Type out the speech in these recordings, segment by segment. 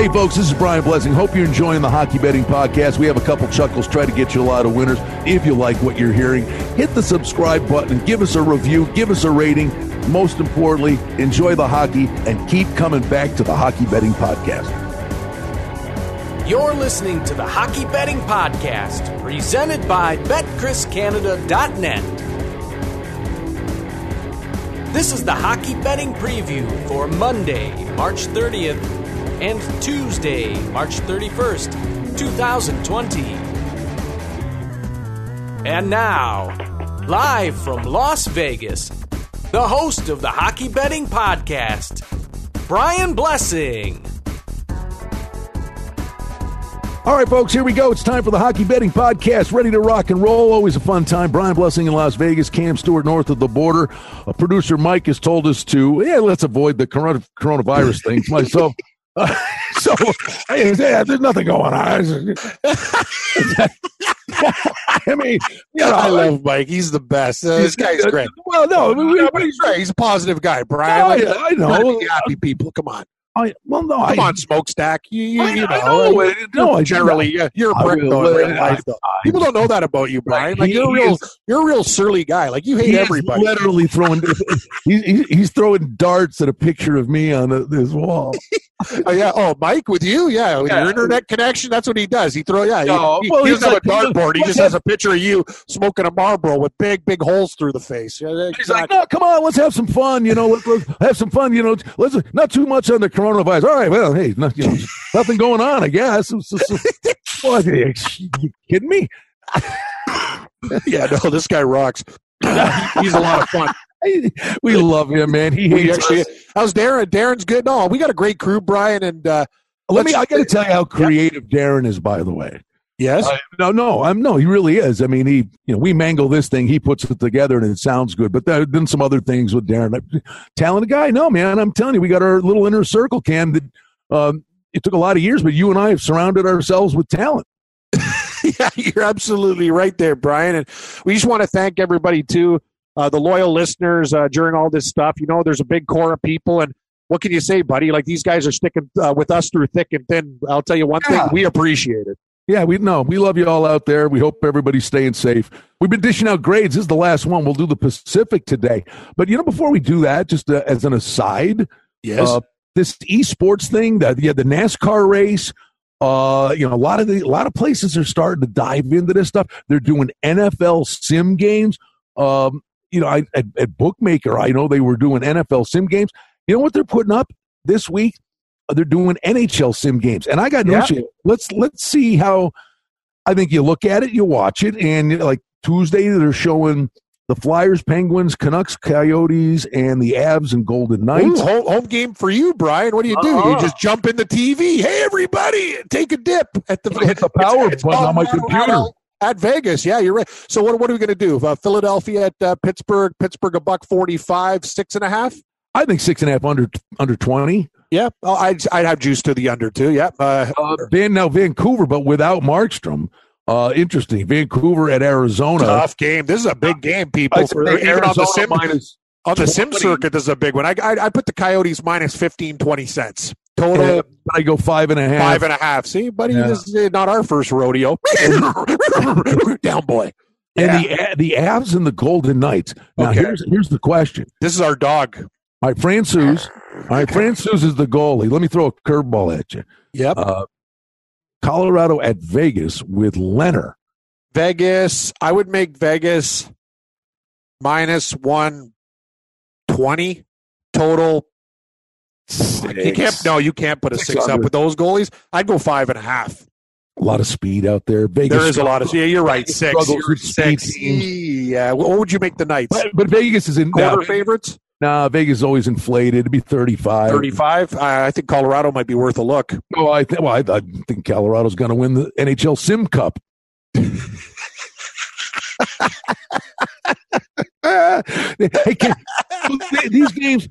Hey, folks, this is Brian Blessing. Hope you're enjoying the Hockey Betting Podcast. We have a couple chuckles, try to get you a lot of winners. If you like what you're hearing, hit the subscribe button, give us a review, give us a rating. Most importantly, enjoy the hockey and keep coming back to the Hockey Betting Podcast. You're listening to the Hockey Betting Podcast, presented by BetCrisCanada.net. This is the Hockey Betting Preview for Monday, March 30th, and Tuesday, March 31st, 2020. And now, live from Las Vegas, the host of the Hockey Betting Podcast, Brian Blessing. All right, folks, here we go. It's time for the Hockey Betting Podcast. Ready to rock and roll. Always a fun time. Brian Blessing in Las Vegas, Cam Stewart north of the border. Uh, producer Mike has told us to, yeah, let's avoid the corona- coronavirus thing. Myself, uh, so yeah, there's nothing going on. I mean, you know, I love Mike. He's the best. Uh, this guy's great. Well, no, we, but he's right. He's a positive guy, Brian. I- Like, I know. be happy people. Come on, I, well, no, come I, on, smokestack. You, you, I- you I know, know, it- no, generally, yeah, you're a I prick will, though real life. Though. People don't know that about you, Brian. Like He- you're a real, is- you're a real surly guy. Like you hate everybody. literally throwing. he's, he's, throwing darts at a picture of me on the, this wall. Oh yeah. Oh, Mike with you? Yeah, with Yeah. your internet connection. That's what he does. He throw. Yeah. he- No, he, well, he he's doesn't have a like- dartboard. He just has a picture of you smoking a Marlboro with big, big holes through the face. Yeah, He's like, no, come on, let's have some fun. You know, let's, let's have some fun. You know, let's not too much on the coronavirus. All right, well, hey, not, you know, nothing going on, I guess. It's just- it's- what, are you, you kidding me? yeah. No, this guy rocks. He's a lot of fun. We love him, man. He hates actually, us. how's Darren? Darren's good. No, we got a great crew, Brian, and uh, Let me. I got to tell you how creative Darren is. By the way, yes, Uh, no, no, I'm no. He really is. I mean, he, you know, we mangle this thing. He puts it together and it sounds good. But there been some other things with Darren. Talented guy. No, man. I'm telling you, we got our little inner circle. Cam. That um, it took a lot of years, but you and I have surrounded ourselves with talent. yeah, you're absolutely right there, Brian. And we just want to thank everybody too, uh, the loyal listeners uh, during all this stuff. You know, there's a big core of people, and what can you say, buddy? Like these guys are sticking uh, with us through thick and thin. I'll tell you one Yeah. thing: we appreciate it. Yeah, we know. We love you all out there. We hope everybody's staying safe. We've been dishing out grades. This is the last one. We'll do the Pacific today. But you know, before we do that, just uh, as an aside, Yes. uh, this esports thing that yeah, the NASCAR race. Uh, you know, a lot of the a lot of places are starting to dive into this stuff. They're doing NFL sim games. Um, you know, I, at, at Bookmaker, I know they were doing NFL sim games. You know what they're putting up this week? Uh, They're doing NHL sim games, and I got no Yeah. shit. Let's let's see how. I think you look at it, you watch it, and like Tuesday, they're showing the Flyers, Penguins, Canucks, Coyotes, and the Avs and Golden Ooh, Knights. home, home game for you, Brian. What do you do? Uh-uh. You just jump in the TV. Hey, everybody, take a dip at the hit the power It's- it's button on my computer. At Vegas. Yeah, you're right. So what, what are we going to do? Uh, Philadelphia at uh, Pittsburgh. Pittsburgh a buck forty-five, six and a half. I think six and a half under under twenty. Yeah, oh, I'd I'd have juice to the under too. Yeah, uh, Uh, Van now Vancouver, but without Markstrom. Uh, interesting. Vancouver at Arizona. tough game. This is a big game, people. For, think even on the Arizona sim minus- on the sim circuit, this is a big one. I I, I put the Coyotes minus 15, 20 cents total. I go five and a half. Five and a half. See, buddy, Yeah. this is not our first rodeo. Down, boy. and the the Avs and the Golden Knights. Now Okay. here's here's the question. This is our dog. All right, Francouz. All right, Francouz is the goalie. Let me throw a curveball at you. Yep. Uh, Colorado at Vegas with Lehner. Vegas. I would make Vegas minus one twenty total. You can't. No, you can't put a Six six up with those goalies. I'd go five and a half. A lot of speed out there. Vegas. There is a lot of. Yeah, you're right. Vegas Six. Six. Yeah. What would you make the Knights? But, but Vegas is in. Quarter Nah, favorites. nah, Vegas is always inflated. It'd be 35. Thirty-five. I I think Colorado might be worth a look. Oh, I, th- well, I, I think Colorado's going to win the NHL Sim Cup. hey, can, these games,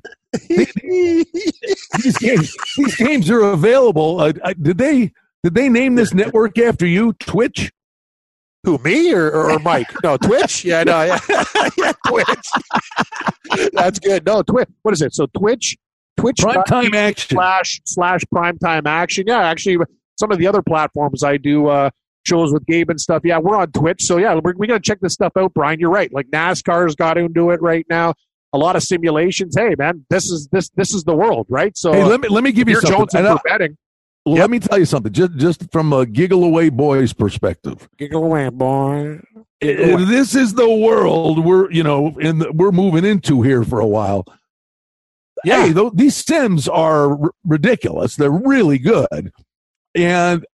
these games, these games are available. Uh, uh, did they did they name this network after you? Twitch. Who me or, or, or Mike? No, Twitch. Yeah, no, yeah, yeah Twitch. That's good. No, Twitch. What is it? So Twitch, Twitch Prime time action. slash slash prime time action. Yeah, actually, some of the other platforms I do uh, shows with Gabe and stuff. Yeah, we're on Twitch, so yeah, we're, we got to check this stuff out. Brian, you're right. Like NASCAR's got into it right now. A lot of simulations. Hey, man, this is this this is the world, right? So Hey, let me let me give you you're something. Jonesing And I- for betting. Let me tell you something. Just just from a giggle away boy's perspective. Giggle away, boy. Uh, this is the world we're you know in the, we're moving into here for a while. Yeah. Hey, tho- these Sims are r- ridiculous. They're really good, and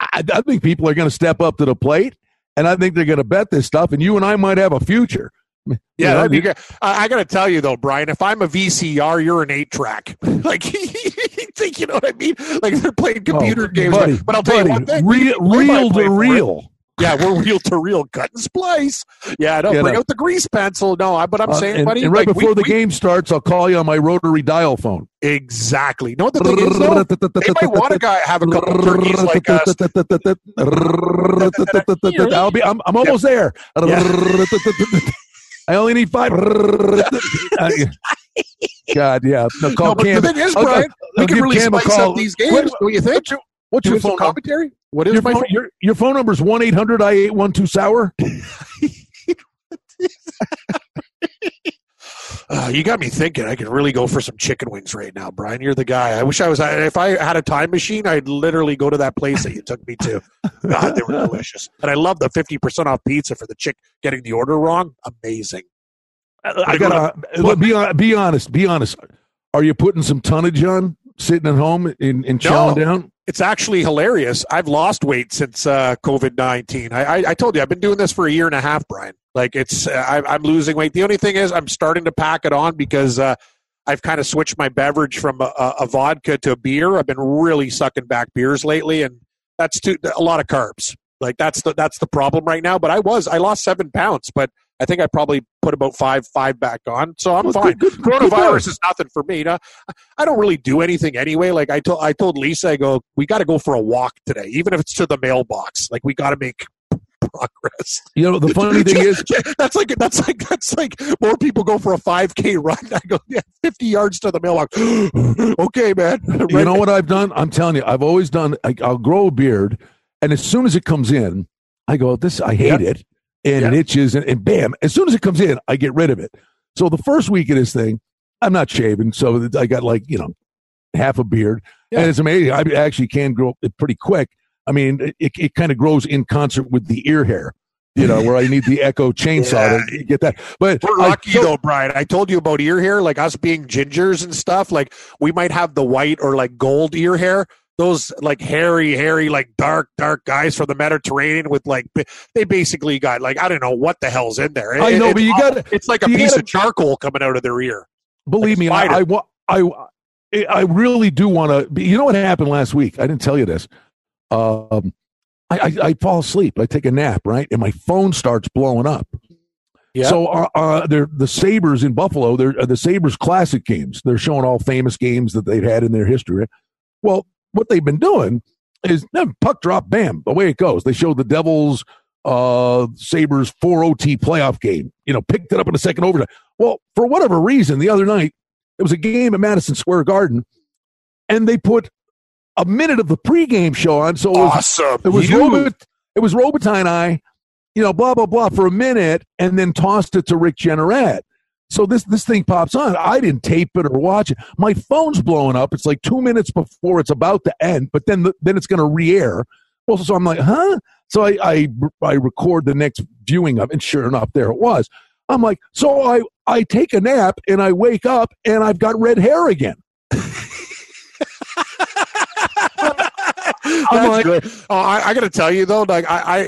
I, I think people are going to step up to the plate, and I think they're going to bet this stuff. And you and I might have a future. Yeah, that'd be good. I, I got to tell you though, Brian, if I'm a VCR, you're an eight track. like, think you know what I mean? Like they're playing computer oh, games. buddy, but I'll tell buddy, you one thing: real, real to real. Yeah, we're real to real, cut and splice. Yeah, no, Yeah, bring no. out the grease pencil. No, I, but I'm Uh, saying, and, buddy, and right like, we- before the we- game starts, I'll call you on my rotary dial phone. exactly. No, the thing is, though, they might want to guy have a couple turkeys like us. I'll be. I'm, I'm almost there. I only need five. Uh, God, yeah. No, call No, but Cam. the thing is, Brian, I'll we can really Cam spice call. up these games. What- Don't you think? What's your, what's your Doing some phone number? commentary? What is Your my phone, phone? your, your phone number is one eight hundred I eight one two sour. Uh, you got me thinking. I could really go for some chicken wings right now, Brian. You're the guy. I wish I was. If I had a time machine, I'd literally go to that place that you took me to. God, they were delicious, and I love the fifty percent off pizza for the chick getting the order wrong. Amazing. I gotta be be honest. Be honest. Are you putting some tonnage on, sitting at home and, and chowing No. down? It's actually hilarious. I've lost weight since uh, COVID nineteen. I, I, I told you I've been doing this for a year and a half, Brian. Like it's I, I'm losing weight. The only thing is I'm starting to pack it on because uh, I've kind of switched my beverage from a, a, vodka to a beer. I've been really sucking back beers lately, and that's too a lot of carbs. Like that's the that's the problem right now. But I was I lost seven pounds, but I think I probably put about five five back on, so I'm Well, fine. good- good- good Coronavirus going. is nothing for me. I don't really do anything anyway. Like I told I told Lisa, I go, we got to go for a walk today, even if it's to the mailbox. Like we got to make progress. You know, the funny thing is, that's like that's like that's like more people go for a 5K run. I go, yeah, 50 yards to the mailbox. okay, man. you know what I've done? I'm telling you, I've always done. I, I'll grow a beard, and as soon as it comes in, I go, "This, I hate it," and it itches, and, and bam! As soon as it comes in, I get rid of it. So the first week of this thing, I'm not shaving, so I got like you know half a beard, Yeah. and it's amazing. I actually can grow it pretty quick. I mean, it, it kind of grows in concert with the ear hair. You know, where I need the Echo chainsaw to get that. But We're lucky though, Brian. I told you about ear hair, like us being gingers and stuff. Like we might have the white or like gold ear hair. Those like hairy, hairy, like dark, dark guys from the Mediterranean with like they basically got like I don't know what the hell's in there. I know, but you gotta- It's like a piece gotta- of charcoal coming out of their ear. Believe me, Like a I, I. I I really do want to. You know what happened last week? I didn't tell you this. Um, I, I I fall asleep. I take a nap, right, and my phone starts blowing up. Yeah. So uh, uh, they're the Sabres in Buffalo. They're uh, the Sabres classic games. They're showing all famous games that they've had in their history. Well, what they've been doing is puck drop, bam, away it goes. They showed the Devils uh Sabres 4 OT playoff game. You know, picked it up in the second overtime. Well, for whatever reason, the other night it was a game at Madison Square Garden, and they put a minute of the pregame show on. So it was, awesome. it was You- Robit, it was Robitaille and I, you know, blah blah blah for a minute, and then tossed it to Rick Jeanneret. So this this thing pops on. I didn't tape it or watch it. My phone's blowing up. It's like two minutes before it's about to end, but then the, then it's going to re-air. Well, so I'm like, huh? So I, I I record the next viewing of, it, and sure enough, there it was. I'm like, so I I take a nap and I wake up and I've got red hair again. Like- good. Oh, I, I got to tell you though, like I, I,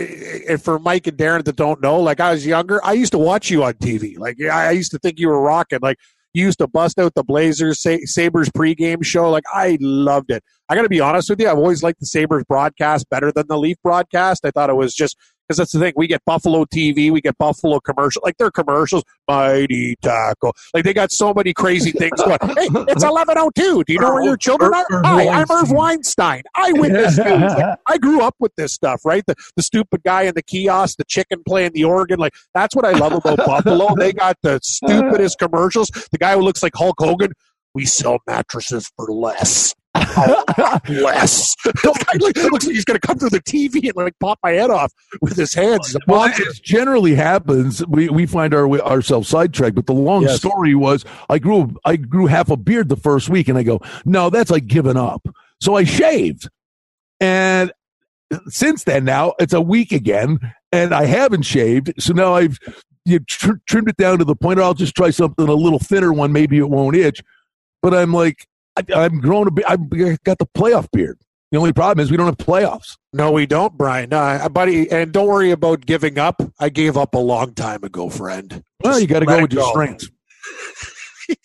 and for Mike and Darren that don't know, like I was younger, I used to watch you on TV. Like I used to think you were rocking. Like you used to bust out the Blazers Sa- Sabres pregame show. Like I loved it. I got to be honest with you, I've always liked the Sabres broadcast better than the Leaf broadcast. I thought it was just because that's the thing. We get Buffalo TV, we get Buffalo commercial, like their commercials, mighty tackle. Like they got so many crazy things going. Hey, it's eleven oh two. Do you know where your children are? Hi, I'm Irv Weinstein. Eyewitness news. Like, I grew up with this stuff, right? The the stupid guy in the kiosk, the chicken playing the organ. Like that's what I love about Buffalo. They got the stupidest commercials. The guy who looks like Hulk Hogan. we sell mattresses for less. Oh, less. it looks like he's going to come through the TV and like pop my head off with his hands. Well, as generally happens, we, we find our ourselves sidetracked. But the long yes. story was, I grew I grew half a beard the first week, and I go, no, that's like giving up. So I shaved, and since then, now it's a week again, and I haven't shaved. So now I've you tr- trimmed it down to the point. Where I'll just try something a little thinner one. Maybe it won't itch. But I'm like, I, am growing a bit. I've got the playoff beard. The only problem is we don't have playoffs. No, we don't, Brian. No, buddy, and don't worry about giving up. I gave up a long time ago, friend. Well, Just you got to go with your strengths.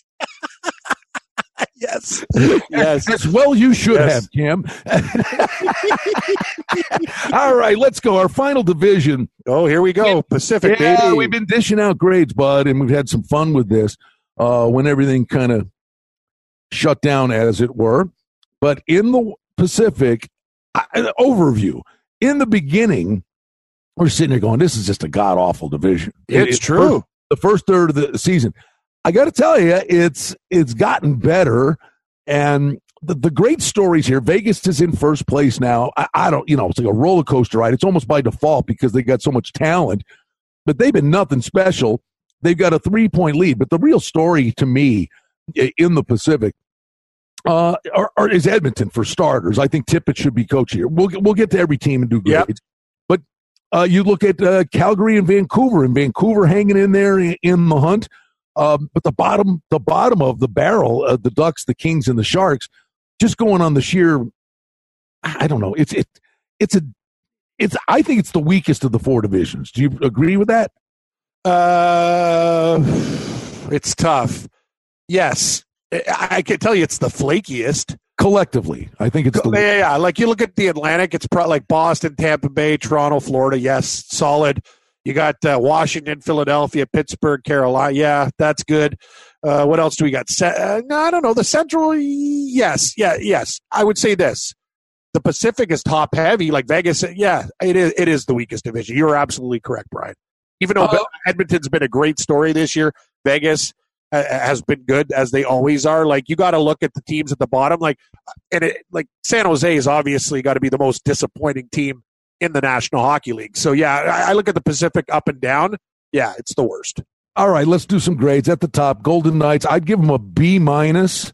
yes, yes. As well, you should yes. have, Kim. All right, let's go. Our final division. Oh, here we go. Pacific. Yeah, baby. we've been dishing out grades, bud, and we've had some fun with this. Uh, when everything kind of shut down, as it were. But in the Pacific, I, overview in the beginning, we're sitting there going, "This is just a god awful division." It's it, true. First, the first third of the season, I got to tell you, it's it's gotten better, and the, the great stories here. Vegas is in first place now. I, I don't, you know, it's like a roller coaster ride. It's almost by default because they got so much talent, but they've been nothing special. They've got a three point lead, but the real story to me in the Pacific uh, or, or, is Edmonton for starters. I think Tippett should be coach here. We'll we'll get to every team and do grades. Yep. But uh, you look at uh, Calgary and Vancouver, and Vancouver hanging in there in, in the hunt. Um, but the bottom the bottom of the barrel, uh, the Ducks, the Kings, and the Sharks, just going on the sheer. I don't know. It's it it's a it's. I think it's the weakest of the four divisions. Do you agree with that? Uh, it's tough. Yes, I can tell you it's the flakiest collectively. I think it's the yeah, yeah. Like you look at the Atlantic, it's probably like Boston, Tampa Bay, Toronto, Florida. Yes, solid. You got uh, Washington, Philadelphia, Pittsburgh, Carolina. Yeah, that's good. Uh, what else do we got? Se- uh, no, I don't know. The Central. Yes, yeah, yes. I would say this. The Pacific is top heavy, like Vegas. Yeah, it is. It is the weakest division. You're absolutely correct, Brian. Even though uh, Edmonton's been a great story this year, Vegas has been good as they always are. Like you got to look at the teams at the bottom. Like and it, like San Jose is obviously got to be the most disappointing team in the National Hockey League. So yeah, I, I look at the Pacific up and down. Yeah, it's the worst. All right, let's do some grades at the top. Golden Knights, I'd give them a B minus.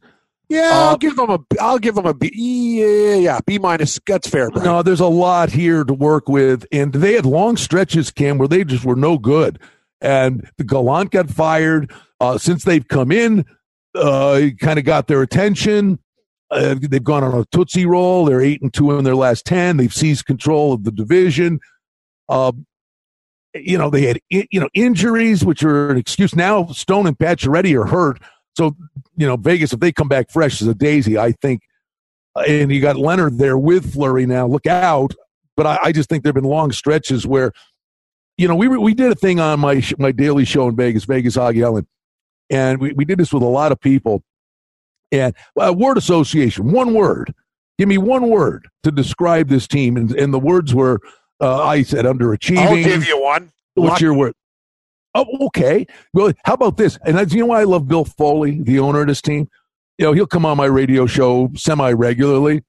Yeah, I'll uh, give them a. I'll give them a B. Yeah, yeah, B minus. That's fair. Brian. No, there's a lot here to work with, and they had long stretches, Cam, where they just were no good. And the Gallant got fired. Uh, since they've come in, uh, kind of got their attention. Uh, they've gone on a tootsie roll. They're eight and two in their last ten. They've seized control of the division. Uh, you know they had you know injuries, which are an excuse. Now Stone and Pacioretty are hurt, so you know Vegas if they come back fresh as a daisy, I think. Uh, and you got Lehner there with Fleury now. Look out! But I, I just think there've been long stretches where, you know, we we did a thing on my my daily show in Vegas, Vegas Augie Ellen and we, we did this with a lot of people. And uh, word association, one word. Give me one word to describe this team. And, and the words were, uh, I said, underachieving. I'll give you one. What's Luck. your word? Oh, okay. Well, how about this? And I, you know why I love Bill Foley, the owner of this team? You know, he'll come on my radio show semi regularly.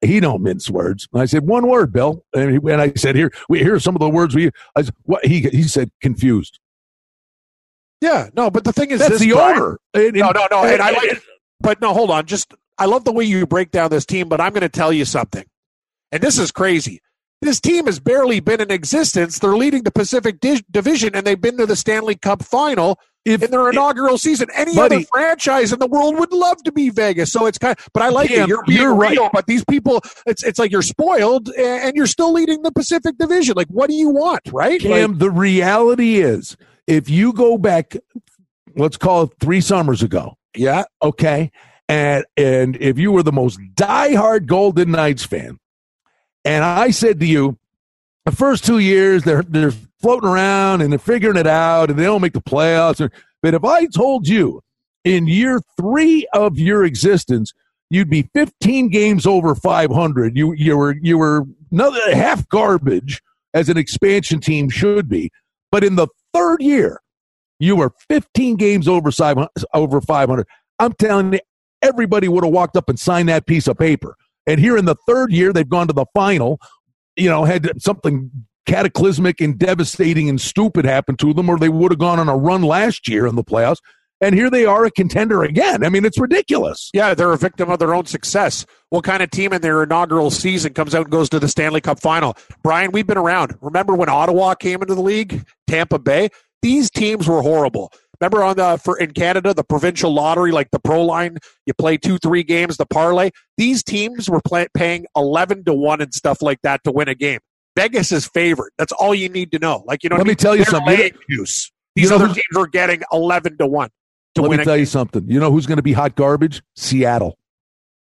He don't mince words. And I said, one word, Bill. And, he, and I said, here, we, here are some of the words we. I said, what? He he said, confused. Yeah, no, but the thing is, that's the owner. no, no, no, and I like, but no, hold on. Just I love the way you break down this team, but I'm going to tell you something, and this is crazy. This team has barely been in existence. They're leading the Pacific Di- Division, and they've been to the Stanley Cup Final if, in their inaugural if, season. Any buddy, other franchise in the world would love to be Vegas. So it's kind of, but I like it. You're being you're real, right. but these people, it's it's like you're spoiled, and you're still leading the Pacific Division. Like, what do you want, right? Cam, like, the reality is if you go back, let's call it three summers ago. Yeah. Okay. And and if you were the most diehard Golden Knights fan, and I said to you, the first two years they're they're floating around and they're figuring it out and they don't make the playoffs. But if I told you in year three of your existence you'd be 15 games over 500, you you were you were another half garbage as an expansion team should be. But in the third year, you were 15 games over over 500. I'm telling you, everybody would have walked up and signed that piece of paper. And here in the third year, they've gone to the final, you know, had something cataclysmic and devastating and stupid happen to them, or they would have gone on a run last year in the playoffs. And here they are, a contender again. I mean, it's ridiculous. Yeah, they're a victim of their own success. What kind of team in their inaugural season comes out and goes to the Stanley Cup final? Brian, we've been around. Remember when Ottawa came into the league? Tampa Bay? These teams were horrible. Remember on the for in Canada the provincial lottery, like the pro line, you play two three games, the parlay. These teams were play, paying eleven to one and stuff like that to win a game. Vegas is favored. That's all you need to know. Like you know, let me tell you something. Juice. These you know other teams are getting eleven to one. To win. let me tell game. you something. You know who's going to be hot garbage? Seattle.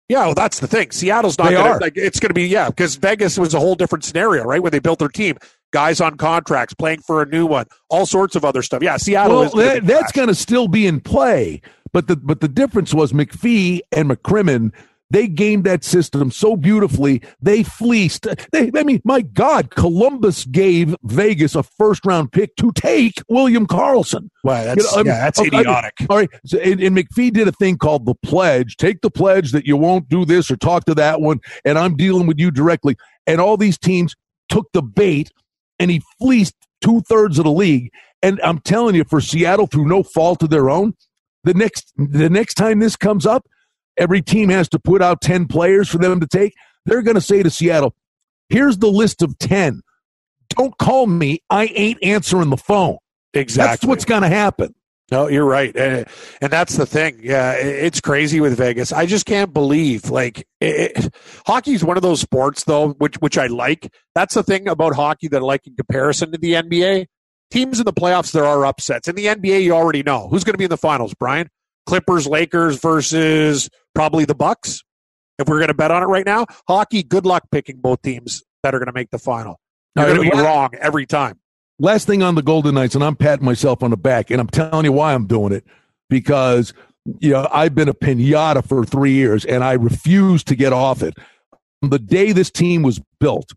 Yeah, well, that's the thing. Seattle's not. They gonna, are. Like, it's going to be yeah, because Vegas was a whole different scenario, right? When they built their team, guys on contracts, playing for a new one, all sorts of other stuff. Yeah, Seattle. Well, that, that's going to still be in play, but the but the difference was McPhee and McCrimmon. They gamed that system so beautifully. They fleeced. They, I mean, my God, Columbus gave Vegas a first round pick to take William Karlsson. Wow, that's, you know, yeah, that's idiotic. all right. So, and, and McPhee did a thing called the pledge. Take the pledge that you won't do this or talk to that one, and I'm dealing with you directly. And all these teams took the bait and he fleeced two thirds of the league. And I'm telling you, for Seattle, through no fault of their own, the next the next time this comes up, every team has to put out ten players for them to take. They're going to say to Seattle, "Here's the list of ten. Don't call me. I ain't answering the phone." Exactly. That's what's going to happen. No, you're right, and, and that's the thing. Yeah, it's crazy with Vegas. I just can't believe like it, hockey is one of those sports though, which which I like. That's the thing about hockey that I like in comparison to the NBA. Teams in the playoffs, there are upsets. In the NBA, you already know who's going to be in the finals. Brian, Clippers, Lakers versus probably the Bucks. If we're going to bet on it right now, hockey. Good luck picking both teams that are going to make the final. You're going to be wrong every time. Last thing on the Golden Knights, and I'm patting myself on the back, and I'm telling you why I'm doing it because you know I've been a pinata for three years, and I refuse to get off it. The day this team was built,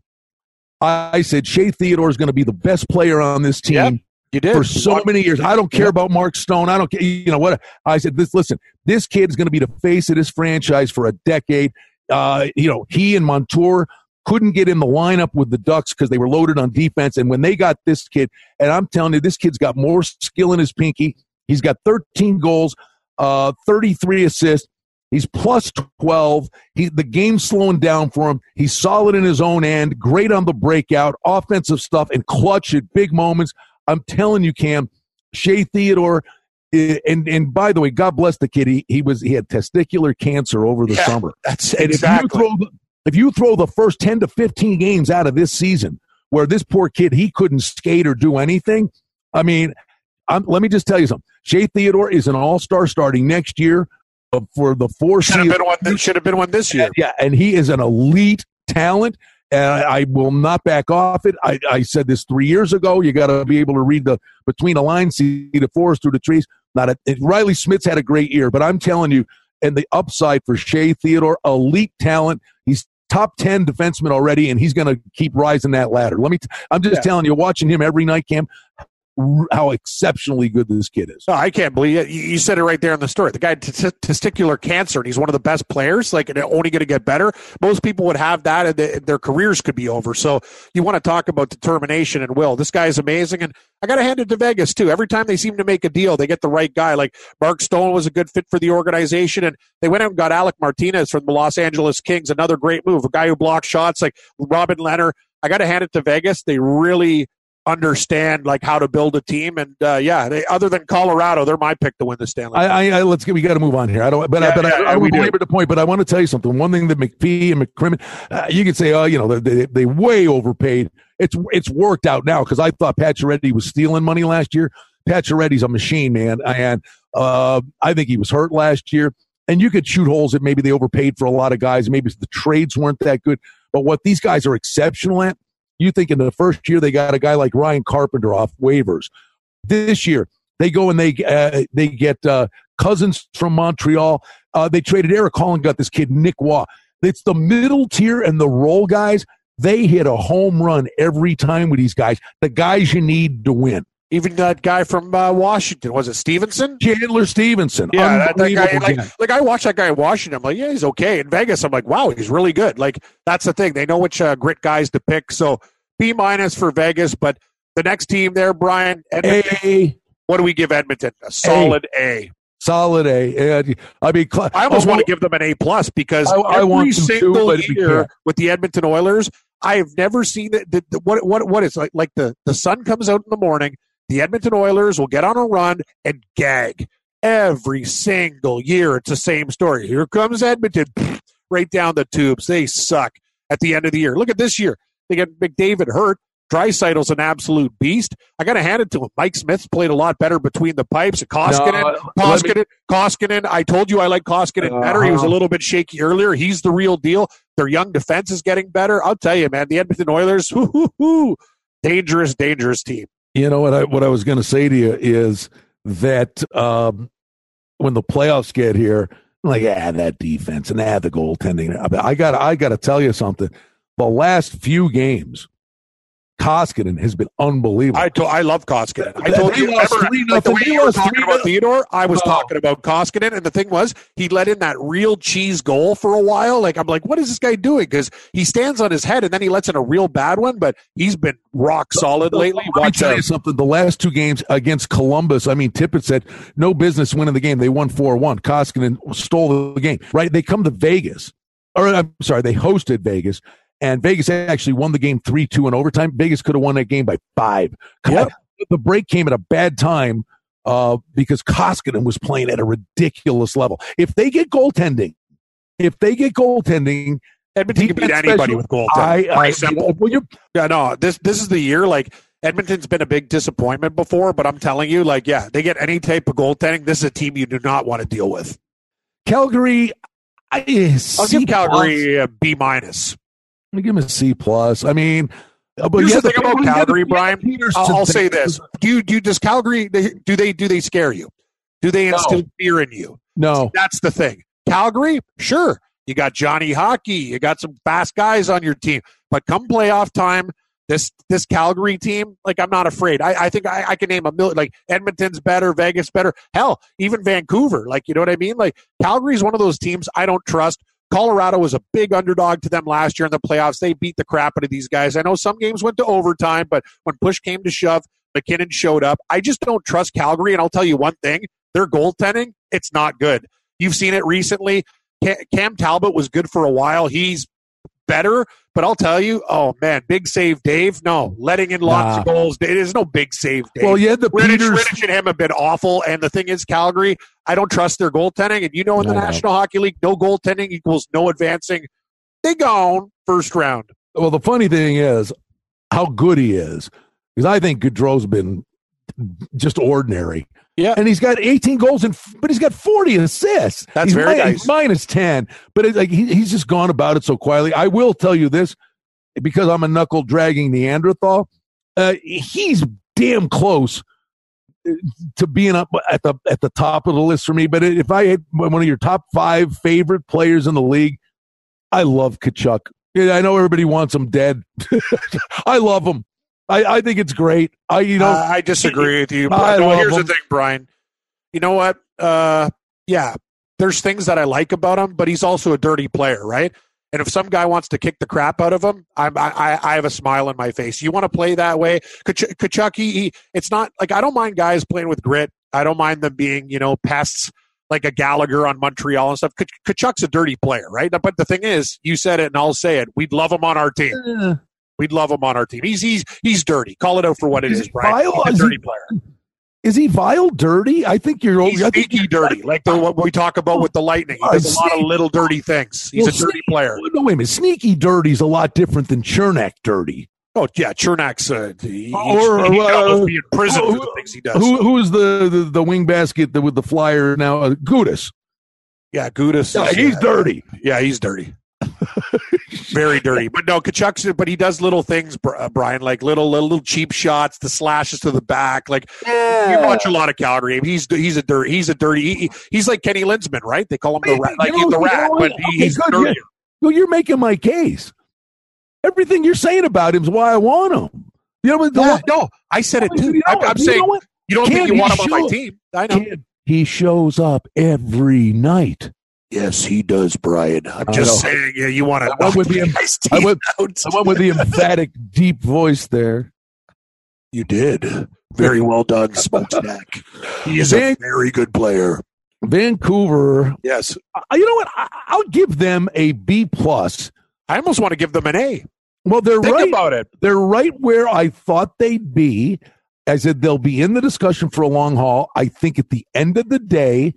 I said Shea Theodore is going to be the best player on this team. Yep, you did for so many years. I don't care about Mark Stone. I don't care. You know what? I said this. Listen, this kid is going to be the face of this franchise for a decade. Uh, you know, he and Montour couldn't get in the lineup with the Ducks because they were loaded on defense. And when they got this kid, and I'm telling you, this kid's got more skill in his pinky. He's got 13 goals, uh, 33 assists. He's plus 12. He, the game's slowing down for him. He's solid in his own end, great on the breakout, offensive stuff, and clutch at big moments. I'm telling you, Cam, Shea Theodore, eh, and and by the way, God bless the kid. He, he was he had testicular cancer over the yeah, summer. That's and exactly. If you, throw if you throw the first 10 to 15 games out of this season, where this poor kid he couldn't skate or do anything, I mean, I'm, let me just tell you something. Shea Theodore is an all star starting next year uh, for the four should have been one. This, should have been one this year. Yeah, and he is an elite talent. And I, I will not back off it. I, I said this three years ago. You got to be able to read the between the lines, see the forest through the trees. Not a, Reilly Smith's had a great year, but I'm telling you, and the upside for Shea Theodore, elite talent. He's top 10 defenseman already, and he's going to keep rising that ladder. Let me, t- I'm just yeah. telling you, watching him every night, Cam, how exceptionally good this kid is. Oh, I can't believe it. You said it right there in the story. The guy had t- testicular cancer, and he's one of the best players. Like, only going to get better. Most people would have that, and they, their careers could be over. So, you want to talk about determination and will. This guy is amazing, and I got to hand it to Vegas too. Every time they seem to make a deal, they get the right guy. Like Mark Stone was a good fit for the organization, and they went out and got Alec Martinez from the Los Angeles Kings. Another great move. A guy who blocks shots, like Robin Lehner. I got to hand it to Vegas. They really understand like how to build a team. And uh, yeah, they, other than Colorado, they're my pick to win the Stanley. I, I, I, let's get we got to move on here. I don't, but yeah, I, but yeah, I, I we belabor the point. But I want to tell you something. One thing that McPhee and McCrimmon, uh, you could say, oh, you know, they they way overpaid. It's it's worked out now because I thought Pacioretty was stealing money last year. Pacioretty's a machine, man, and uh, I think he was hurt last year. And you could shoot holes that maybe they overpaid for a lot of guys. Maybe the trades weren't that good. But what these guys are exceptional at you think in the first year they got a guy like Ryan Carpenter off waivers. This year they go and they uh, they get uh, Cousins from Montreal. Uh, they traded Erik Haula, got this kid Nick Waugh. It's the middle tier and the role guys. They hit a home run every time with these guys. The guys you need to win. Even that guy from uh, Washington was it Stephenson? Chandler Stephenson. Yeah, that, that guy. Like, like I watched that guy in Washington. I'm like, yeah, he's okay. In Vegas, I'm like, wow, he's really good. Like that's the thing. They know which uh, grit guys to pick. So B minus for Vegas, but the next team there, Brian. Edmonton, A, what do we give Edmonton? A solid A. solid A. And, I mean, cl- I almost oh, want to give them an A plus because I- I every want to too, single year with the Edmonton Oilers, I have never seen the, what what what is like like the the sun comes out in the morning. The Edmonton Oilers will get on a run and gag every single year. It's the same story. Here comes Edmonton, right down the tubes. They suck at the end of the year. Look at this year. They get McDavid hurt. Draisaitl's an absolute beast. I got to hand it to him. Mike Smith's played a lot better between the pipes. Koskinen, No, let me- Koskinen, Koskinen. I told you I like Koskinen better. He was a Uh-huh. little bit shaky earlier. He's the real deal. Their young defense is getting better. I'll tell you, man. The Edmonton Oilers, dangerous, dangerous team. You know what I what I was going to say to you is that um, when the playoffs get here, I'm like ah, that defense and ah, the goaltending. I got I got to tell you something. The last few games, Koskinen has been unbelievable. I told, I love Koskinen. I told they you, lost remember, three like the way you were talking about Theodore, I was Oh. talking about Koskinen, and the thing was, he let in that real cheese goal for a while. Like I'm like, what is this guy doing? Because he stands on his head and then he lets in a real bad one, but he's been rock solid lately. Let me Watch tell out. you something. The last two games against Columbus, I mean, Tippett said no business winning the game. They won 4 1. Koskinen stole the game, right? They come to Vegas, or I'm sorry, they hosted Vegas, and Vegas actually won the game 3 2 in overtime. Vegas could have won that game by five. Yep. The break came at a bad time uh, because Koskinen was playing at a ridiculous level. If they get goaltending, if they get goaltending, Edmonton can beat defense anybody special- with goal. I, I, simple. well, you're Yeah, no, this this is the year. Like Edmonton's been a big disappointment before, but I'm telling you, like, yeah, they get any type of goaltending. This is a team you do not want to deal with. Calgary. I, I'll give Calgary a B minus. Gonna give him a C plus. I mean, uh, but Here's yeah, the thing about Calgary, Brian. I'll, I'll say this: Do you do does Calgary they- do they do they scare you? Do they instill fear in you? No, That's the thing. Calgary, sure, you got Johnny Hockey, you got some fast guys on your team, but come playoff time, this this Calgary team, like I'm not afraid. I, I think I, I can name a million. Like Edmonton's better, Vegas better, hell, even Vancouver. Like you know what I mean? Like Calgary's one of those teams I don't trust. Colorado was a big underdog to them last year in the playoffs. They beat the crap out of these guys. I know some games went to overtime, but when push came to shove, MacKinnon showed up. I just don't trust Calgary, and I'll tell you one thing: their goaltending, it's not good. You've seen it recently. Cam Talbot was good for a while. He's better, but I'll tell you, oh man, big save, Dave. No, letting in lots of goals. It is no big save, Dave. well, yeah, the Rittich, Peters. Rittich and him have been awful. And the thing is, Calgary, I don't trust their goaltending. And you know, in the know. National Hockey League, no goaltending equals no advancing. They gone first round. Well, the funny thing is how good he is, because I think Gaudreau's been just ordinary. Yeah. and he's got 18 goals and but he's got 40 assists. That's he's very mi- nice. minus 10, but it's like he, he's just gone about it so quietly. I will tell you this because I'm a knuckle dragging Neanderthal. Uh, he's damn close uh, to being up at the at the top of the list for me. But if I had one of your top five favorite players in the league, I love Tkachuk. I know everybody wants him dead. I love him. I, I think it's great. I you know Uh, I disagree with you. I But no, here's him. the thing, Brian. You know what? Uh, yeah, there's things that I like about him, but he's also a dirty player, right? And if some guy wants to kick the crap out of him, I'm, I, I I have a smile on my face. You want to play that way? Kach- Tkachuk, he, he, it's not like I don't mind guys playing with grit. I don't mind them being, you know, pests like a Gallagher on Montreal and stuff. Kach- Tkachuk's a dirty player, right? But the thing is, you said it, and I'll say it. We'd love him on our team. We'd love him on our team. He's he's he's dirty. Call it out for what it Is is, he Brian. vile? He's Is a he- dirty player. is he vile dirty? I think you're He's I think sneaky you're- dirty, like the, what we talk about with the Lightning. He Uh, does a lot of little dirty things. He's Well, a dirty player. No, wait a minute. Sneaky dirty's a lot different than Cernak dirty. Oh yeah, Cernak's uh, he, Or, he, he uh, be in prison who- for the things he does. Who who's the the, the wing basket with the flyer now? Uh, Gudas. yeah, Gudas. Yeah, he's uh, dirty. Yeah, he's dirty. Very dirty. But no, Tkachuk's, but he does little things, uh, Brian, like little, little little cheap shots, the slashes to the back. Like you watch a lot of Calgary. He's he's a dirty. He's a dirty. He, he's like Kenny Linseman, right? They call him the rat, like You know, he's the you rat, know but Okay, he's good, dirty. Well, you're making my case. Everything you're saying about him is why I want him. You know what? The Yeah, no, I said it You too. I'm You saying know you don't think you want him on my team. I know. He shows up every night. Yes, he does, Brian. I'm I just know. saying. Yeah, you want to I went with the- guy's I went- I went with the emphatic, deep voice there. You did very well done, Smokestack. He is a very good player. Vancouver, Yes, I- you know what? I, I'll give them a B plus. I almost want to give them an A. Well, they're Think right. about it. They're right where I thought they'd be. I said they'll be in the discussion for a long haul. I think at the end of the day,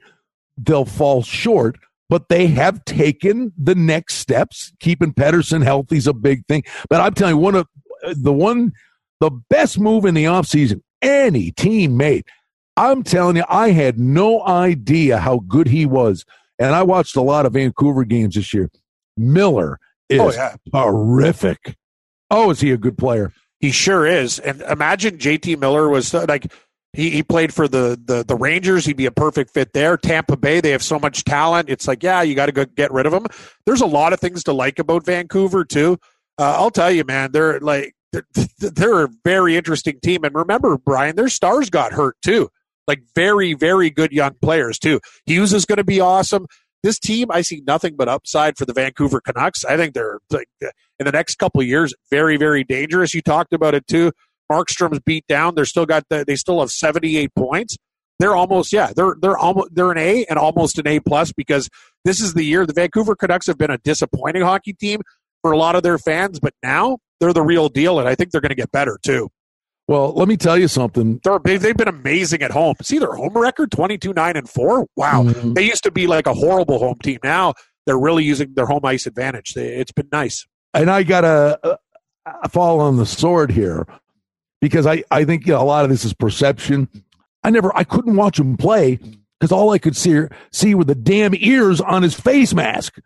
they'll fall short, but they have taken the next steps. Keeping Pettersson healthy is a big thing. But I'm telling you, one of the one, the best move in the offseason any team made. I'm telling you, I had no idea how good he was. And I watched a lot of Vancouver games this year. Miller is Oh yeah, horrific. Oh, is he a good player? he sure is. And imagine JT Miller was like he, he played for the, the the Rangers. He'd be a perfect fit there. Tampa Bay, they have so much talent. It's like yeah, you got to go get rid of him. There's a lot of things to like about Vancouver too. Uh, I'll tell you, man, they're like they're, they're a very interesting team. And remember, Brian, their stars got hurt too. Like very, very good young players too. Hughes is going to be awesome. This team, I see nothing but upside for the Vancouver Canucks. I think they're like in the next couple years very, very dangerous. You talked about it too. Markstrom's beat down. They're still got the, they still have seventy eight points. They're almost yeah. They're they're almost they're an A and almost an A plus because this is the year the Vancouver Canucks have been a disappointing hockey team for a lot of their fans, but now they're the real deal, and I think they're going to get better too. Well, let me tell you something. They've they've been amazing at home. See their home record twenty two nine and four. Wow, Mhm. they used to be like a horrible home team. Now they're really using their home ice advantage. It's been nice. And I got to uh, fall on the sword here because I, I think you know, a lot of this is perception. I never, I couldn't watch him play because all I could see, see were the damn ears on his face mask.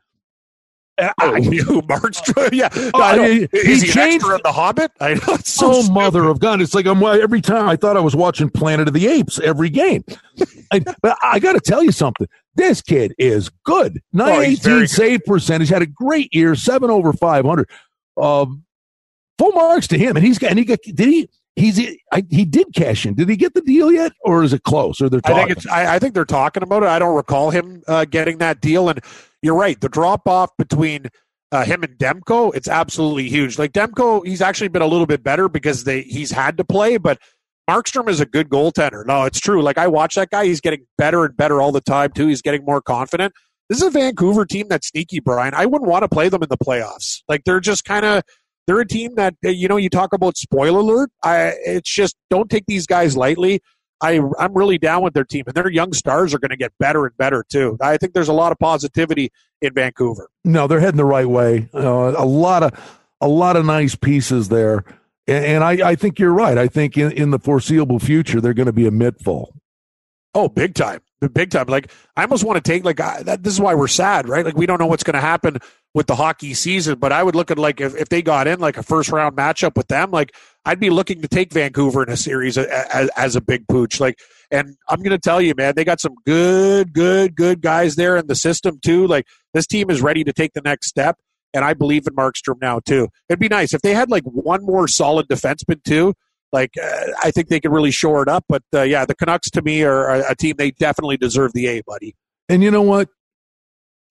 Oh, I, you Markstrom? Yeah, Oh, I know. he- is he he, an changed- in the Hobbit? I know. It's so oh, mother of God. It's like I'm every time I thought I was watching Planet of the Apes every game. I, but I got to tell you something. This kid is good. Oh, he's 918 very good. save percentage. Had a great year. Seven over 500. Um, full marks to him. And he's got, and he got, did he, he's, I, he did cash in. Did he get the deal yet? Or is it close? Or they're I think it's. I, I think they're talking about it. I don't recall him uh, getting that deal. And you're right. The drop off between uh, him and Demko, it's absolutely huge. Like Demko, he's actually been a little bit better because they he's had to play, but. Markstrom is a good goaltender. No, it's true. Like I watch that guy, he's getting better and better all the time too. He's getting more confident. This is a Vancouver team that's sneaky, Brian. I wouldn't want to play them in the playoffs. Like they're just kind of they're a team that uh, you know you talk about spoiler alert. I it's just don't take these guys lightly. I I'm really down with their team, and their young stars are going to get better and better too. I think there's a lot of positivity in Vancouver. No, they're heading the right way. Uh, a lot of a lot of nice pieces there, and, I, I think you're right. I think in, in the foreseeable future they're going to be a midful. Oh, big time, big time. Like I almost want to take like I, that. This is why we're sad, right? Like we don't know what's going to happen with the hockey season, but I would look at like if, if they got in like a first round matchup with them, like I'd be looking to take Vancouver in a series as, as a big pooch. Like, and I'm going to tell you, man, they got some good, good, good guys there in the system too. Like this team is ready to take the next step. And I believe in Markstrom now too. It'd be nice if they had like one more solid defenseman too. Like uh, I think they could really shore it up. But uh, yeah, the Canucks to me are a, a team they definitely deserve the A, buddy. And you know what?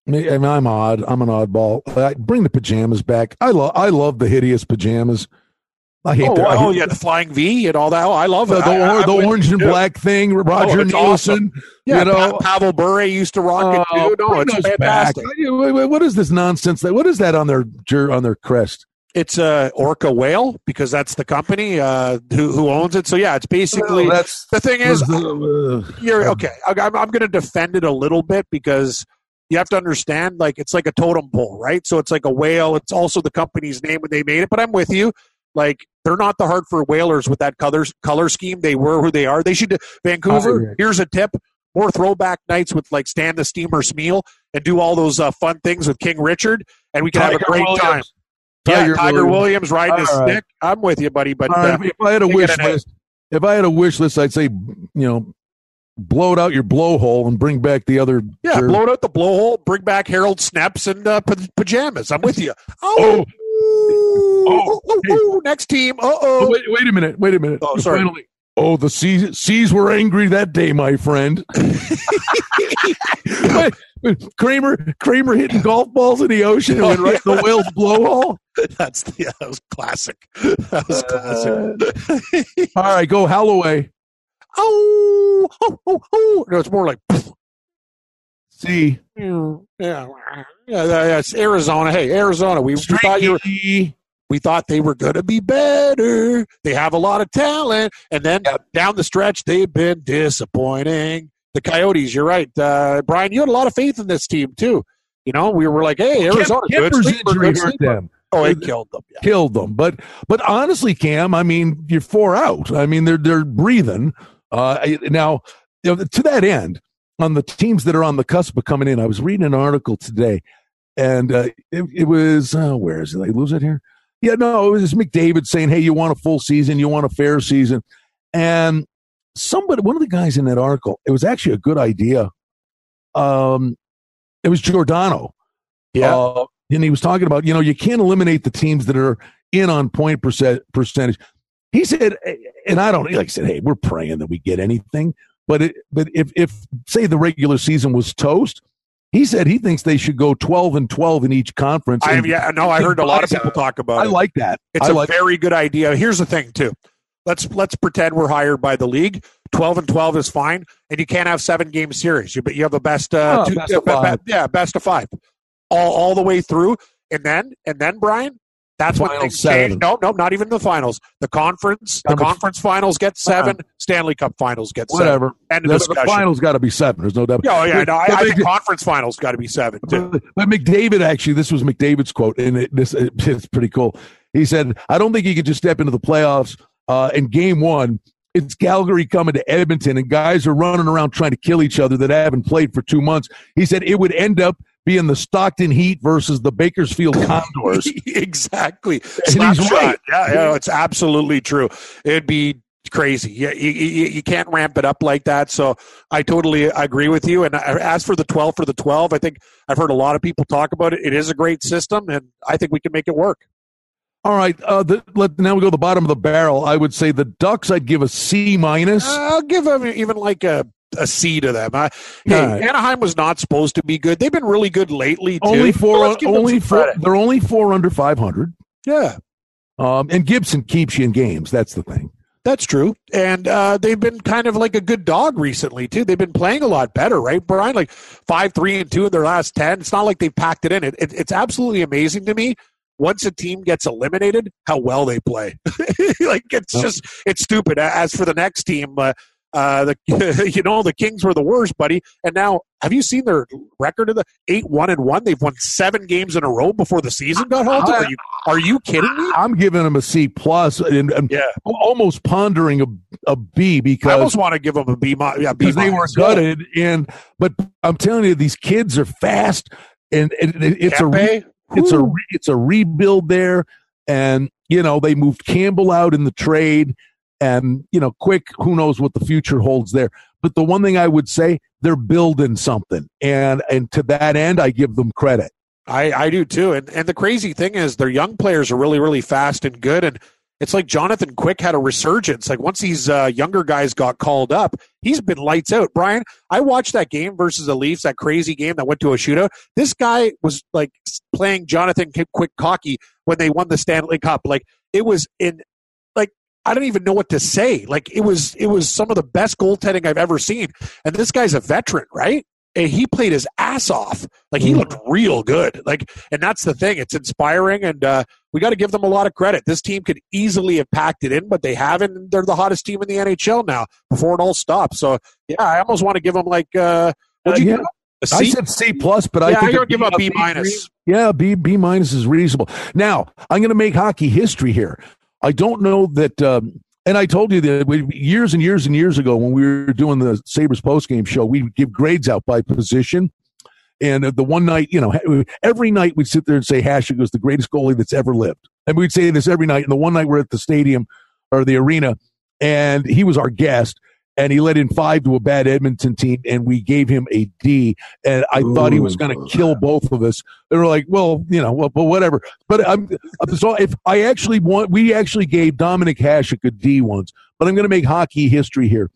I mean, I'm odd. I'm an oddball. I, bring the pajamas back. I love. I love the hideous pajamas. I hate. Oh, the, oh hate yeah, the flying V and all that. Oh, I love the, it. the, I- the orange and black thing. Roger it's Neilson. Yeah, you know, Pa- Pavel Bure used to rock it Oh, too. No, it's back. fantastic. Wait, wait, What is this nonsense? That what is that on their on their crest? It's uh, Orca Whale because that's the company uh, who who owns it. So yeah, it's basically the thing is uh, you're okay. I- I'm I'm going to defend it a little bit because you have to understand like it's like a totem pole, right? So it's like a whale. It's also the company's name when they made it. But I'm with you. Like they're not the Hartford Whalers with that color color scheme. They were who they are. They should Vancouver. Here's a tip: more throwback nights with like Stan the Steamer Smyl and do all those uh, fun things with King Richard, and we can have a great Williams. time. Tiger yeah, Tiger Williams. Williams, riding his right. stick. I'm with you, buddy. But uh, if I had a wish list, if I had a wish list, I'd say you know, blow it out your blowhole and bring back the other. yeah, jer- blow it out the blowhole, bring back Harold Snepsts and uh, pa- pajamas. I'm with you. Oh, oh, oh, oh, next team. Uh oh. Wait, wait a minute. Wait a minute. Oh, sorry. Finally. Oh, the seas, seas were angry that day, my friend. Wait, Kramer, Kramer hitting golf balls in the ocean and oh, went right the whale's blowhole. That's yeah, that was classic. That was classic. Uh, all right, go Holloway. oh, oh, oh, oh. No, it's more like. See, Yeah, yeah, yeah, it's Arizona. Hey, Arizona. We, we thought you were, we thought they were going to be better. They have a lot of talent, and then down the stretch, they've been disappointing. The Coyotes. You're right, uh, Brian. You had a lot of faith in this team too. You know, we were like, "Hey, Arizona, good Kuemper's sleeper, injury good hurt sleeper." them. Oh, it killed them. Yeah. killed them. But but honestly, Cam, I mean, you're four out. I mean, they're they're breathing. Uh, now, you know, to that end, on the teams that are on the cusp of coming in, I was reading an article today, and uh, it, it was uh, where is it? I lose it here? Yeah, no, it was McDavid saying, "Hey, you want a full season? You want a fair season?" And somebody, one of the guys in that article, it was actually a good idea. Um, it was Giordano. Yeah. Uh, and he was talking about, you know, you can't eliminate the teams that are in on point percent, percentage. He said, and I don't like I said, hey, we're praying that we get anything, but it, but if if say the regular season was toast, he said he thinks they should go twelve and twelve in each conference. I yeah, no, I heard a lot of people talk about I it. I like that. It's I a like very good idea. Here's the thing, too. Let's let's pretend we're hired by the league. Twelve and twelve is fine, and you can't have seven game series. You but you have a best, uh, Oh, two, best of be- be- five. yeah, best of five, all all the way through, and then and then Brian, that's when things seven. change. No, no, not even the finals. The conference, the conference finals get 7 Stanley Cup finals get seven. whatever. End of The, the finals got to be seven. There's no doubt. Yeah, oh, yeah, no, I, But I think conference finals got to be seven too. But, but McDavid actually, this was McDavid's quote, and it, this it's pretty cool. He said, "I don't think he could just step into the playoffs uh, in Game One. It's Calgary coming to Edmonton, and guys are running around trying to kill each other that haven't played for two months." He said it would end up being the Stockton Heat versus the Bakersfield Condors. exactly. he's right. Yeah, yeah, it's absolutely true. It'd be crazy. Yeah, you, you, you can't ramp it up like that. So I totally agree with you. And as for the 12 for the 12, I think I've heard a lot of people talk about it. It is a great system, and I think we can make it work. All right, uh, the, let, now we go to the bottom of the barrel. I would say the Ducks. I'd give a C minus. I'll give them even like a, a C to them. Uh, hey, right. Anaheim was not supposed to be good. They've been really good lately, too. only four. them Only four. credit. They're only four under five hundred. Yeah. Um, and Gibson keeps you in games. That's the thing. That's true. And uh, they've been kind of like a good dog recently, too. They've been playing a lot better, right, Brian? Like 5 3 and 2 in their last 10. It's not like they've packed it in. It, it, it's absolutely amazing to me. Once a team gets eliminated, how well they play. like, it's Well- just, it's stupid. As for the next team, uh, uh, the you know the Kings were the worst, buddy. And now, have you seen their record of the eight one and one? They've won seven games in a row before the season got halted. Are you are you kidding me? I'm giving them a C plus, and, and Yeah, almost pondering a, a B I because I almost want to give them a B. mi- Yeah, because they were gutted. And but I'm telling you, these kids are fast, and, and it- it's a re- It's a re- it's a rebuild there, and you know they moved Campbell out in the trade, and you know Quick, who knows what the future holds there. But the one thing I would say, they're building something, and and to that end, I give them credit. I, I do too. And and the crazy thing is their young players are really, really fast and good. And it's like Jonathan Quick had a resurgence. Like once these uh, younger guys got called up, he's been lights out. Brian, I watched that game versus the Leafs, that crazy game that went to a shootout. This guy was like playing Jonathan Quick cocky when they won the Stanley Cup. Like it was in like I don't even know what to say. Like it was it was some of the best goaltending I've ever seen. And this guy's a veteran, right? And he played his ass off. Like he looked real good. Like, and that's the thing. It's inspiring, and uh, we got to give them a lot of credit. This team could easily have packed it in, but they haven't. and They're the hottest team in the NHL now. Before it all stops, so yeah, I almost want to give them like uh, what'd you Uh, give them? A I C? said C plus, but I yeah, think I'm gonna give a B minus. Yeah, B B minus is reasonable. Now I'm going to make hockey history here. I don't know that, um, and I told you that years and years and years ago when we were doing the Sabres post game show, we would give grades out by position. And the one night, you know, every night we'd sit there and say Hasek was the greatest goalie that's ever lived, and we'd say this every night. And the one night we're at the stadium or the arena, and he was our guest, and he let in five to a bad Edmonton team, and we gave him a D. And I Ooh. thought he was going to kill both of us. They were like, "Well, you know, well, but whatever." But I'm so if I actually want, we actually gave Dominik Hasek a D once, but I'm going to make hockey history here.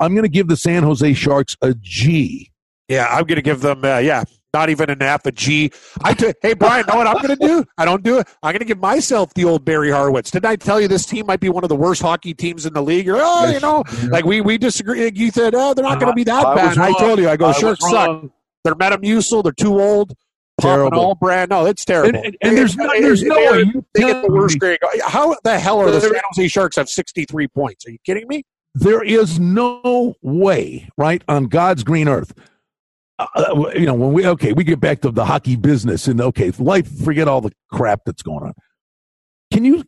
I'm going to give the San Jose Sharks a G. Yeah, I'm going to give them, uh, yeah, not even an F, a G. I t- hey, Brian, know what I'm going to do? I don't do it. I'm going to give myself the old Barry Horowitz. Didn't I tell you this team might be one of the worst hockey teams in the league? You're, oh, you know, like we, we disagree. You said, oh, they're not going to be that I bad. I told you, I go, sure, suck. They're Metamucil. They're too old. Terrible. all brand. No, it's terrible. And, and, and there's, no, there's no way they get the worst grade. How the hell are the San Jose Sharks have 63 points? Are you kidding me? There is no way, right, on God's green earth uh, uh, you know, when we okay, we get back to the hockey business and okay, life. Forget all the crap that's going on. Can you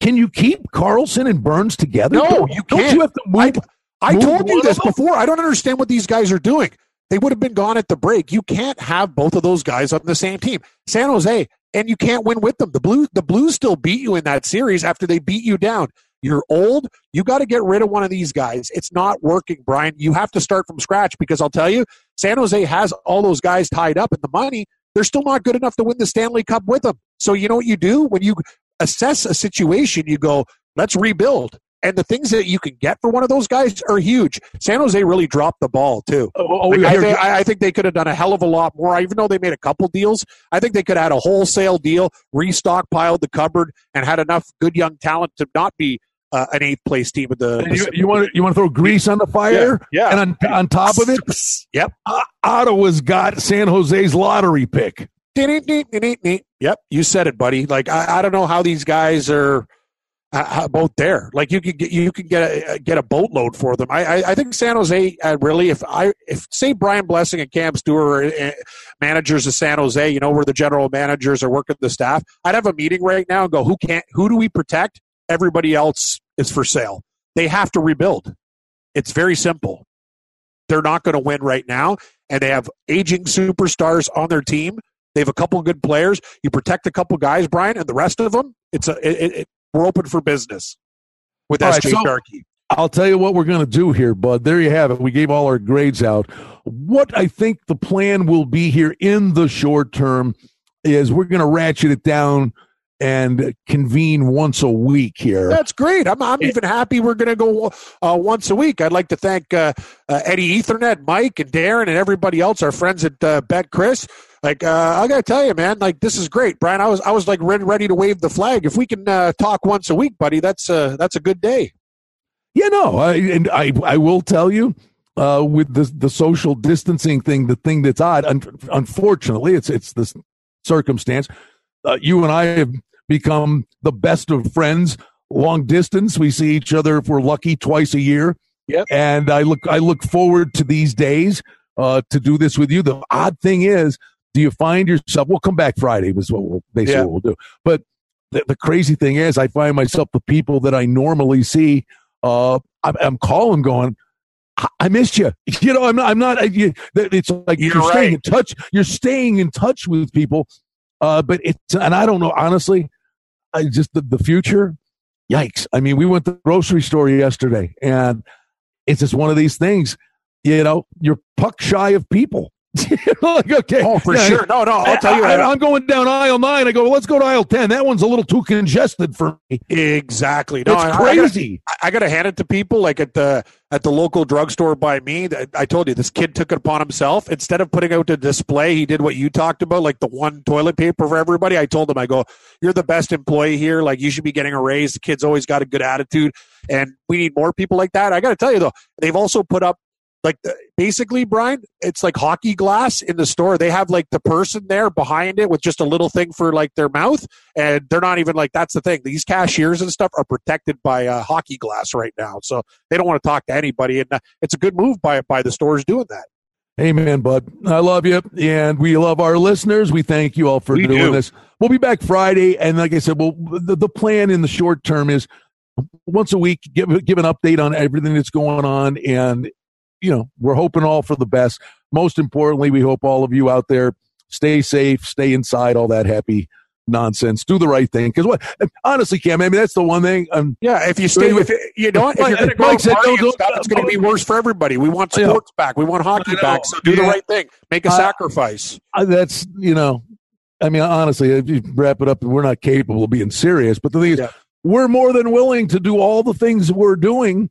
can you keep Karlsson and Burns together? No, you can't. you have to move? I, I move told you this before. I don't understand what these guys are doing. They would have been gone at the break. You can't have both of those guys on the same team. San Jose, and you can't win with them. The Blues, the Blues still beat you in that series after they beat you down. You're old. You got to get rid of one of these guys. It's not working, Brian. You have to start from scratch because I'll tell you, San Jose has all those guys tied up in the money. They're still not good enough to win the Stanley Cup with them. So you know what you do when you assess a situation, you go, let's rebuild. And the things that you can get for one of those guys are huge. San Jose really dropped the ball too. Oh, oh, like, I, think, I, think, they could have done a hell of a lot more. Even though they made a couple deals, I think they could have had a wholesale deal, restockpiled the cupboard, and had enough good young talent to not be uh, an eighth place team with the. You, you, want to you want to throw grease on the fire? Yeah. yeah. And on, on top of it, yep. Uh, Ottawa's got San Jose's lottery pick. Yep, you said it, buddy. Like I, I don't know how these guys are uh, there. Like you could get you could get a get a boatload for them. I I, I think San Jose uh, really if I if say Brian Blessing and Cam Stewart are uh, managers of San Jose, you know where the general managers are working the staff. I'd have a meeting right now and go who can't who do we protect everybody else is for sale. They have to rebuild. It's very simple. They're not going to win right now, and they have aging superstars on their team. They have a couple good players. You protect a couple guys, Brian, and the rest of them, it's a it, it, we're open for business with all SJ right, so Sharkey. I'll tell you what we're going to do here, bud. There you have it. We gave all our grades out. What I think the plan will be here in the short term is we're going to ratchet it down and convene once a week here. That's great. I'm, I'm even happy we're going to go uh, once a week. I'd like to thank uh, uh, Eddie Ethernet, Mike, and Darren, and everybody else, our friends at uh, BetCris. Like uh, I got to tell you, man, like this is great, Brian. I was I was like ready, ready to wave the flag. If we can uh, talk once a week, buddy, that's uh, that's a good day. Yeah, no, I, and I I will tell you. Uh, with the the social distancing thing, the thing that's odd, un- unfortunately, it's it's this circumstance. Uh, you and I have become the best of friends long distance. We see each other if we're lucky twice a year. Yep. And I look I look forward to these days uh, to do this with you. The odd thing is, do you find yourself? We'll come back Friday. Is what we'll basically yeah. what we'll do. But the, the, crazy thing is, I find myself the people that I normally see. Uh, I'm, I'm calling, going. I missed you. You know, I'm not. I'm not. You, it's like you're, you're staying in touch. You're staying in touch with people, uh, but it's and I don't know honestly. I just the, the future. Yikes! I mean, we went to the grocery store yesterday, and it's just one of these things. You know, you're puck shy of people. like, okay. Oh, for yeah, sure. No, no. I'll tell you. I, am going down aisle nine. I go, well, let's go to aisle ten. That one's a little too congested for me. Exactly. No, it's crazy. I, got to hand it to people like at the at the local drugstore by me. I told you this kid took it upon himself. Instead of putting out the display, he did what you talked about, like the one toilet paper for everybody. I told him, I go, you're the best employee here. Like you should be getting a raise. The kid's always got a good attitude, and we need more people like that. I got to tell you though, they've also put up like basically brian it's like hockey glass in the store they have like the person there behind it with just a little thing for like their mouth and they're not even like that's the thing these cashiers and stuff are protected by uh, hockey glass right now so they don't want to talk to anybody and uh, it's a good move by by the stores doing that Amen, bud. I love you, and we love our listeners. We thank you all for we doing do. this. We'll be back Friday, and like I said, well, the, the plan in the short term is once a week give give an update on everything that's going on, and you know, we're hoping all for the best. Most importantly, we hope all of you out there stay safe, stay inside, all that happy nonsense. Do the right thing. Because what? Honestly, Cam, I mean that's the one thing. Um, yeah, if you stay with it, you know, if you're going to go like said, don't, don't, stuff, it's going to be worse for everybody. We want sports back. We want hockey back. So do yeah. the right thing. Make a uh, sacrifice. That's you know, I mean, honestly, if you wrap it up, we're not capable of being serious. But the thing is, yeah. we're more than willing to do all the things we're doing.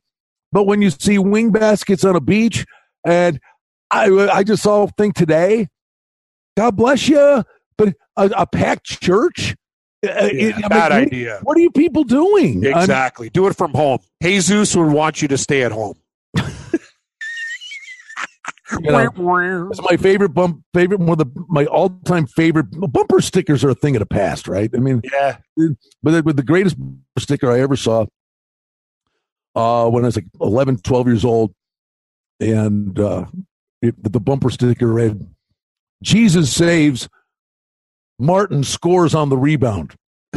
But when you see wing baskets on a beach, and I, I just saw a thing today. God bless you, but a, a packed church. Uh, uh, yeah, it, bad mean, idea. What are you people doing? Exactly. I'm, Do it from home. Jesus would want you to stay at home. You know, it's my favorite bump, favorite one of the my all time favorite bumper stickers are a thing of the past, right? I mean, yeah. But but the greatest sticker I ever saw, uh, when I was like 11, 12 years old, and uh, it, the bumper sticker read, "Jesus saves, Martin scores on the rebound."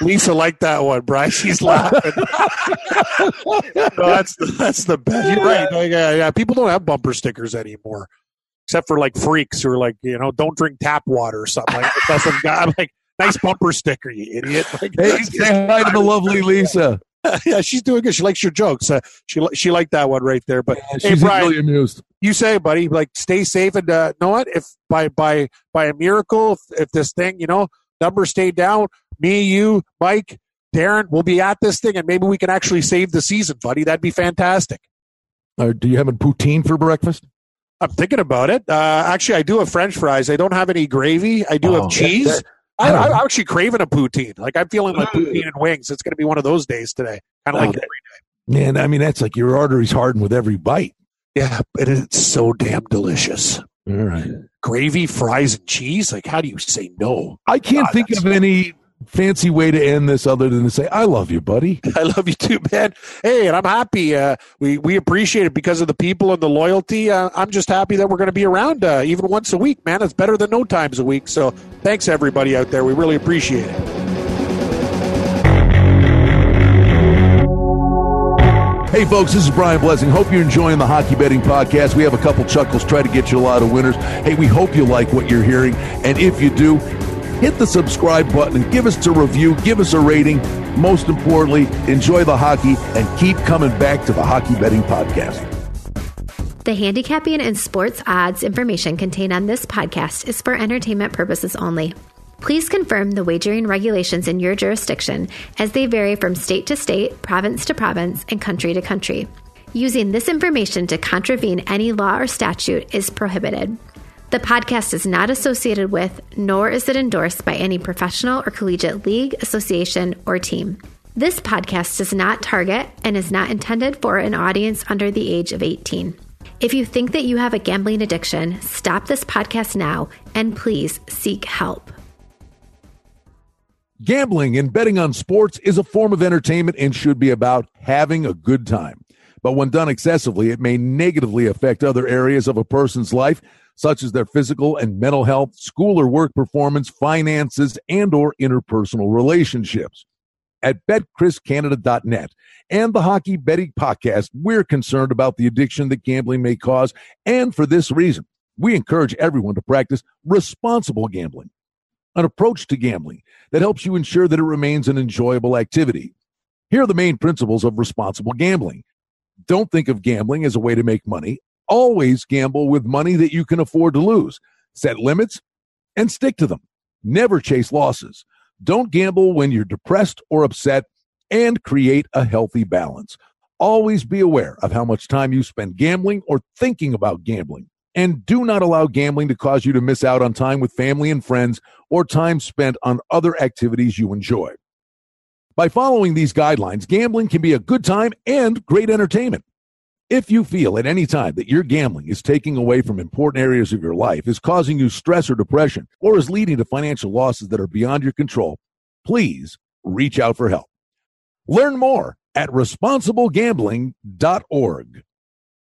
Lisa liked that one, Bryce. She's laughing. no, that's the, that's the best. You're right. yeah, yeah. People don't have bumper stickers anymore, except for like freaks who are like, you know, don't drink tap water or something. Like that's some guy like nice bumper sticker, you idiot. Like, hey, say hi to the lovely Lisa. yeah, she's doing good. She likes your jokes. Uh, she she liked that one right there. But yeah, hey, Brian, really amused. You say, buddy, like stay safe and uh, know what? If by by by a miracle, if, if this thing, you know, numbers stay down, me, you, Mike, Darren, we'll be at this thing, and maybe we can actually save the season, buddy. That'd be fantastic. Uh, do you have a poutine for breakfast? I'm thinking about it. Uh, actually, I do have French fries. I don't have any gravy. I do oh, have cheese. That, I, am actually craving a poutine. Like I'm feeling like poutine and wings. It's going to be one of those days today. Kind of oh, like every day. Man, I mean that's like your arteries harden with every bite. Yeah, but it's so damn delicious. All right. Gravy, fries, and cheese. Like, how do you say no? I can't God, think of any fancy way to end this other than to say I love you, buddy. I love you too, man. Hey, and I'm happy. Uh, we we appreciate it because of the people and the loyalty. Uh, I'm just happy that we're going to be around uh, even once a week, man. It's better than no times a week. So thanks everybody out there. We really appreciate it. Hey, folks, this is Brian Blessing. Hope you're enjoying the Hockey Betting Podcast. We have a couple chuckles, try to get you a lot of winners. Hey, we hope you like what you're hearing. And if you do, hit the subscribe button and give us a review, give us a rating. Most importantly, enjoy the hockey and keep coming back to the Hockey Betting Podcast. The handicapping and sports odds information contained on this podcast is for entertainment purposes only. Please confirm the wagering regulations in your jurisdiction as they vary from state to state, province to province, and country to country. Using this information to contravene any law or statute is prohibited. The podcast is not associated with, nor is it endorsed by any professional or collegiate league, association, or team. This podcast does not target and is not intended for an audience under the age of 18. If you think that you have a gambling addiction, stop this podcast now and please seek help. Gambling and betting on sports is a form of entertainment and should be about having a good time. But when done excessively, it may negatively affect other areas of a person's life such as their physical and mental health, school or work performance, finances, and or interpersonal relationships. At BetCrisCanada.net and the Hockey Betting Podcast, we're concerned about the addiction that gambling may cause, and for this reason, we encourage everyone to practice responsible gambling, an approach to gambling that helps you ensure that it remains an enjoyable activity. Here are the main principles of responsible gambling. Don't think of gambling as a way to make money always gamble with money that you can afford to lose. Set limits and stick to them. Never chase losses. Don't gamble when you're depressed or upset and create a healthy balance. Always be aware of how much time you spend gambling or thinking about gambling. And do not allow gambling to cause you to miss out on time with family and friends or time spent on other activities you enjoy. By following these guidelines, gambling can be a good time and great entertainment. If you feel at any time that your gambling is taking away from important areas of your life, is causing you stress or depression, or is leading to financial losses that are beyond your control, please reach out for help. Learn more at responsiblegambling.org.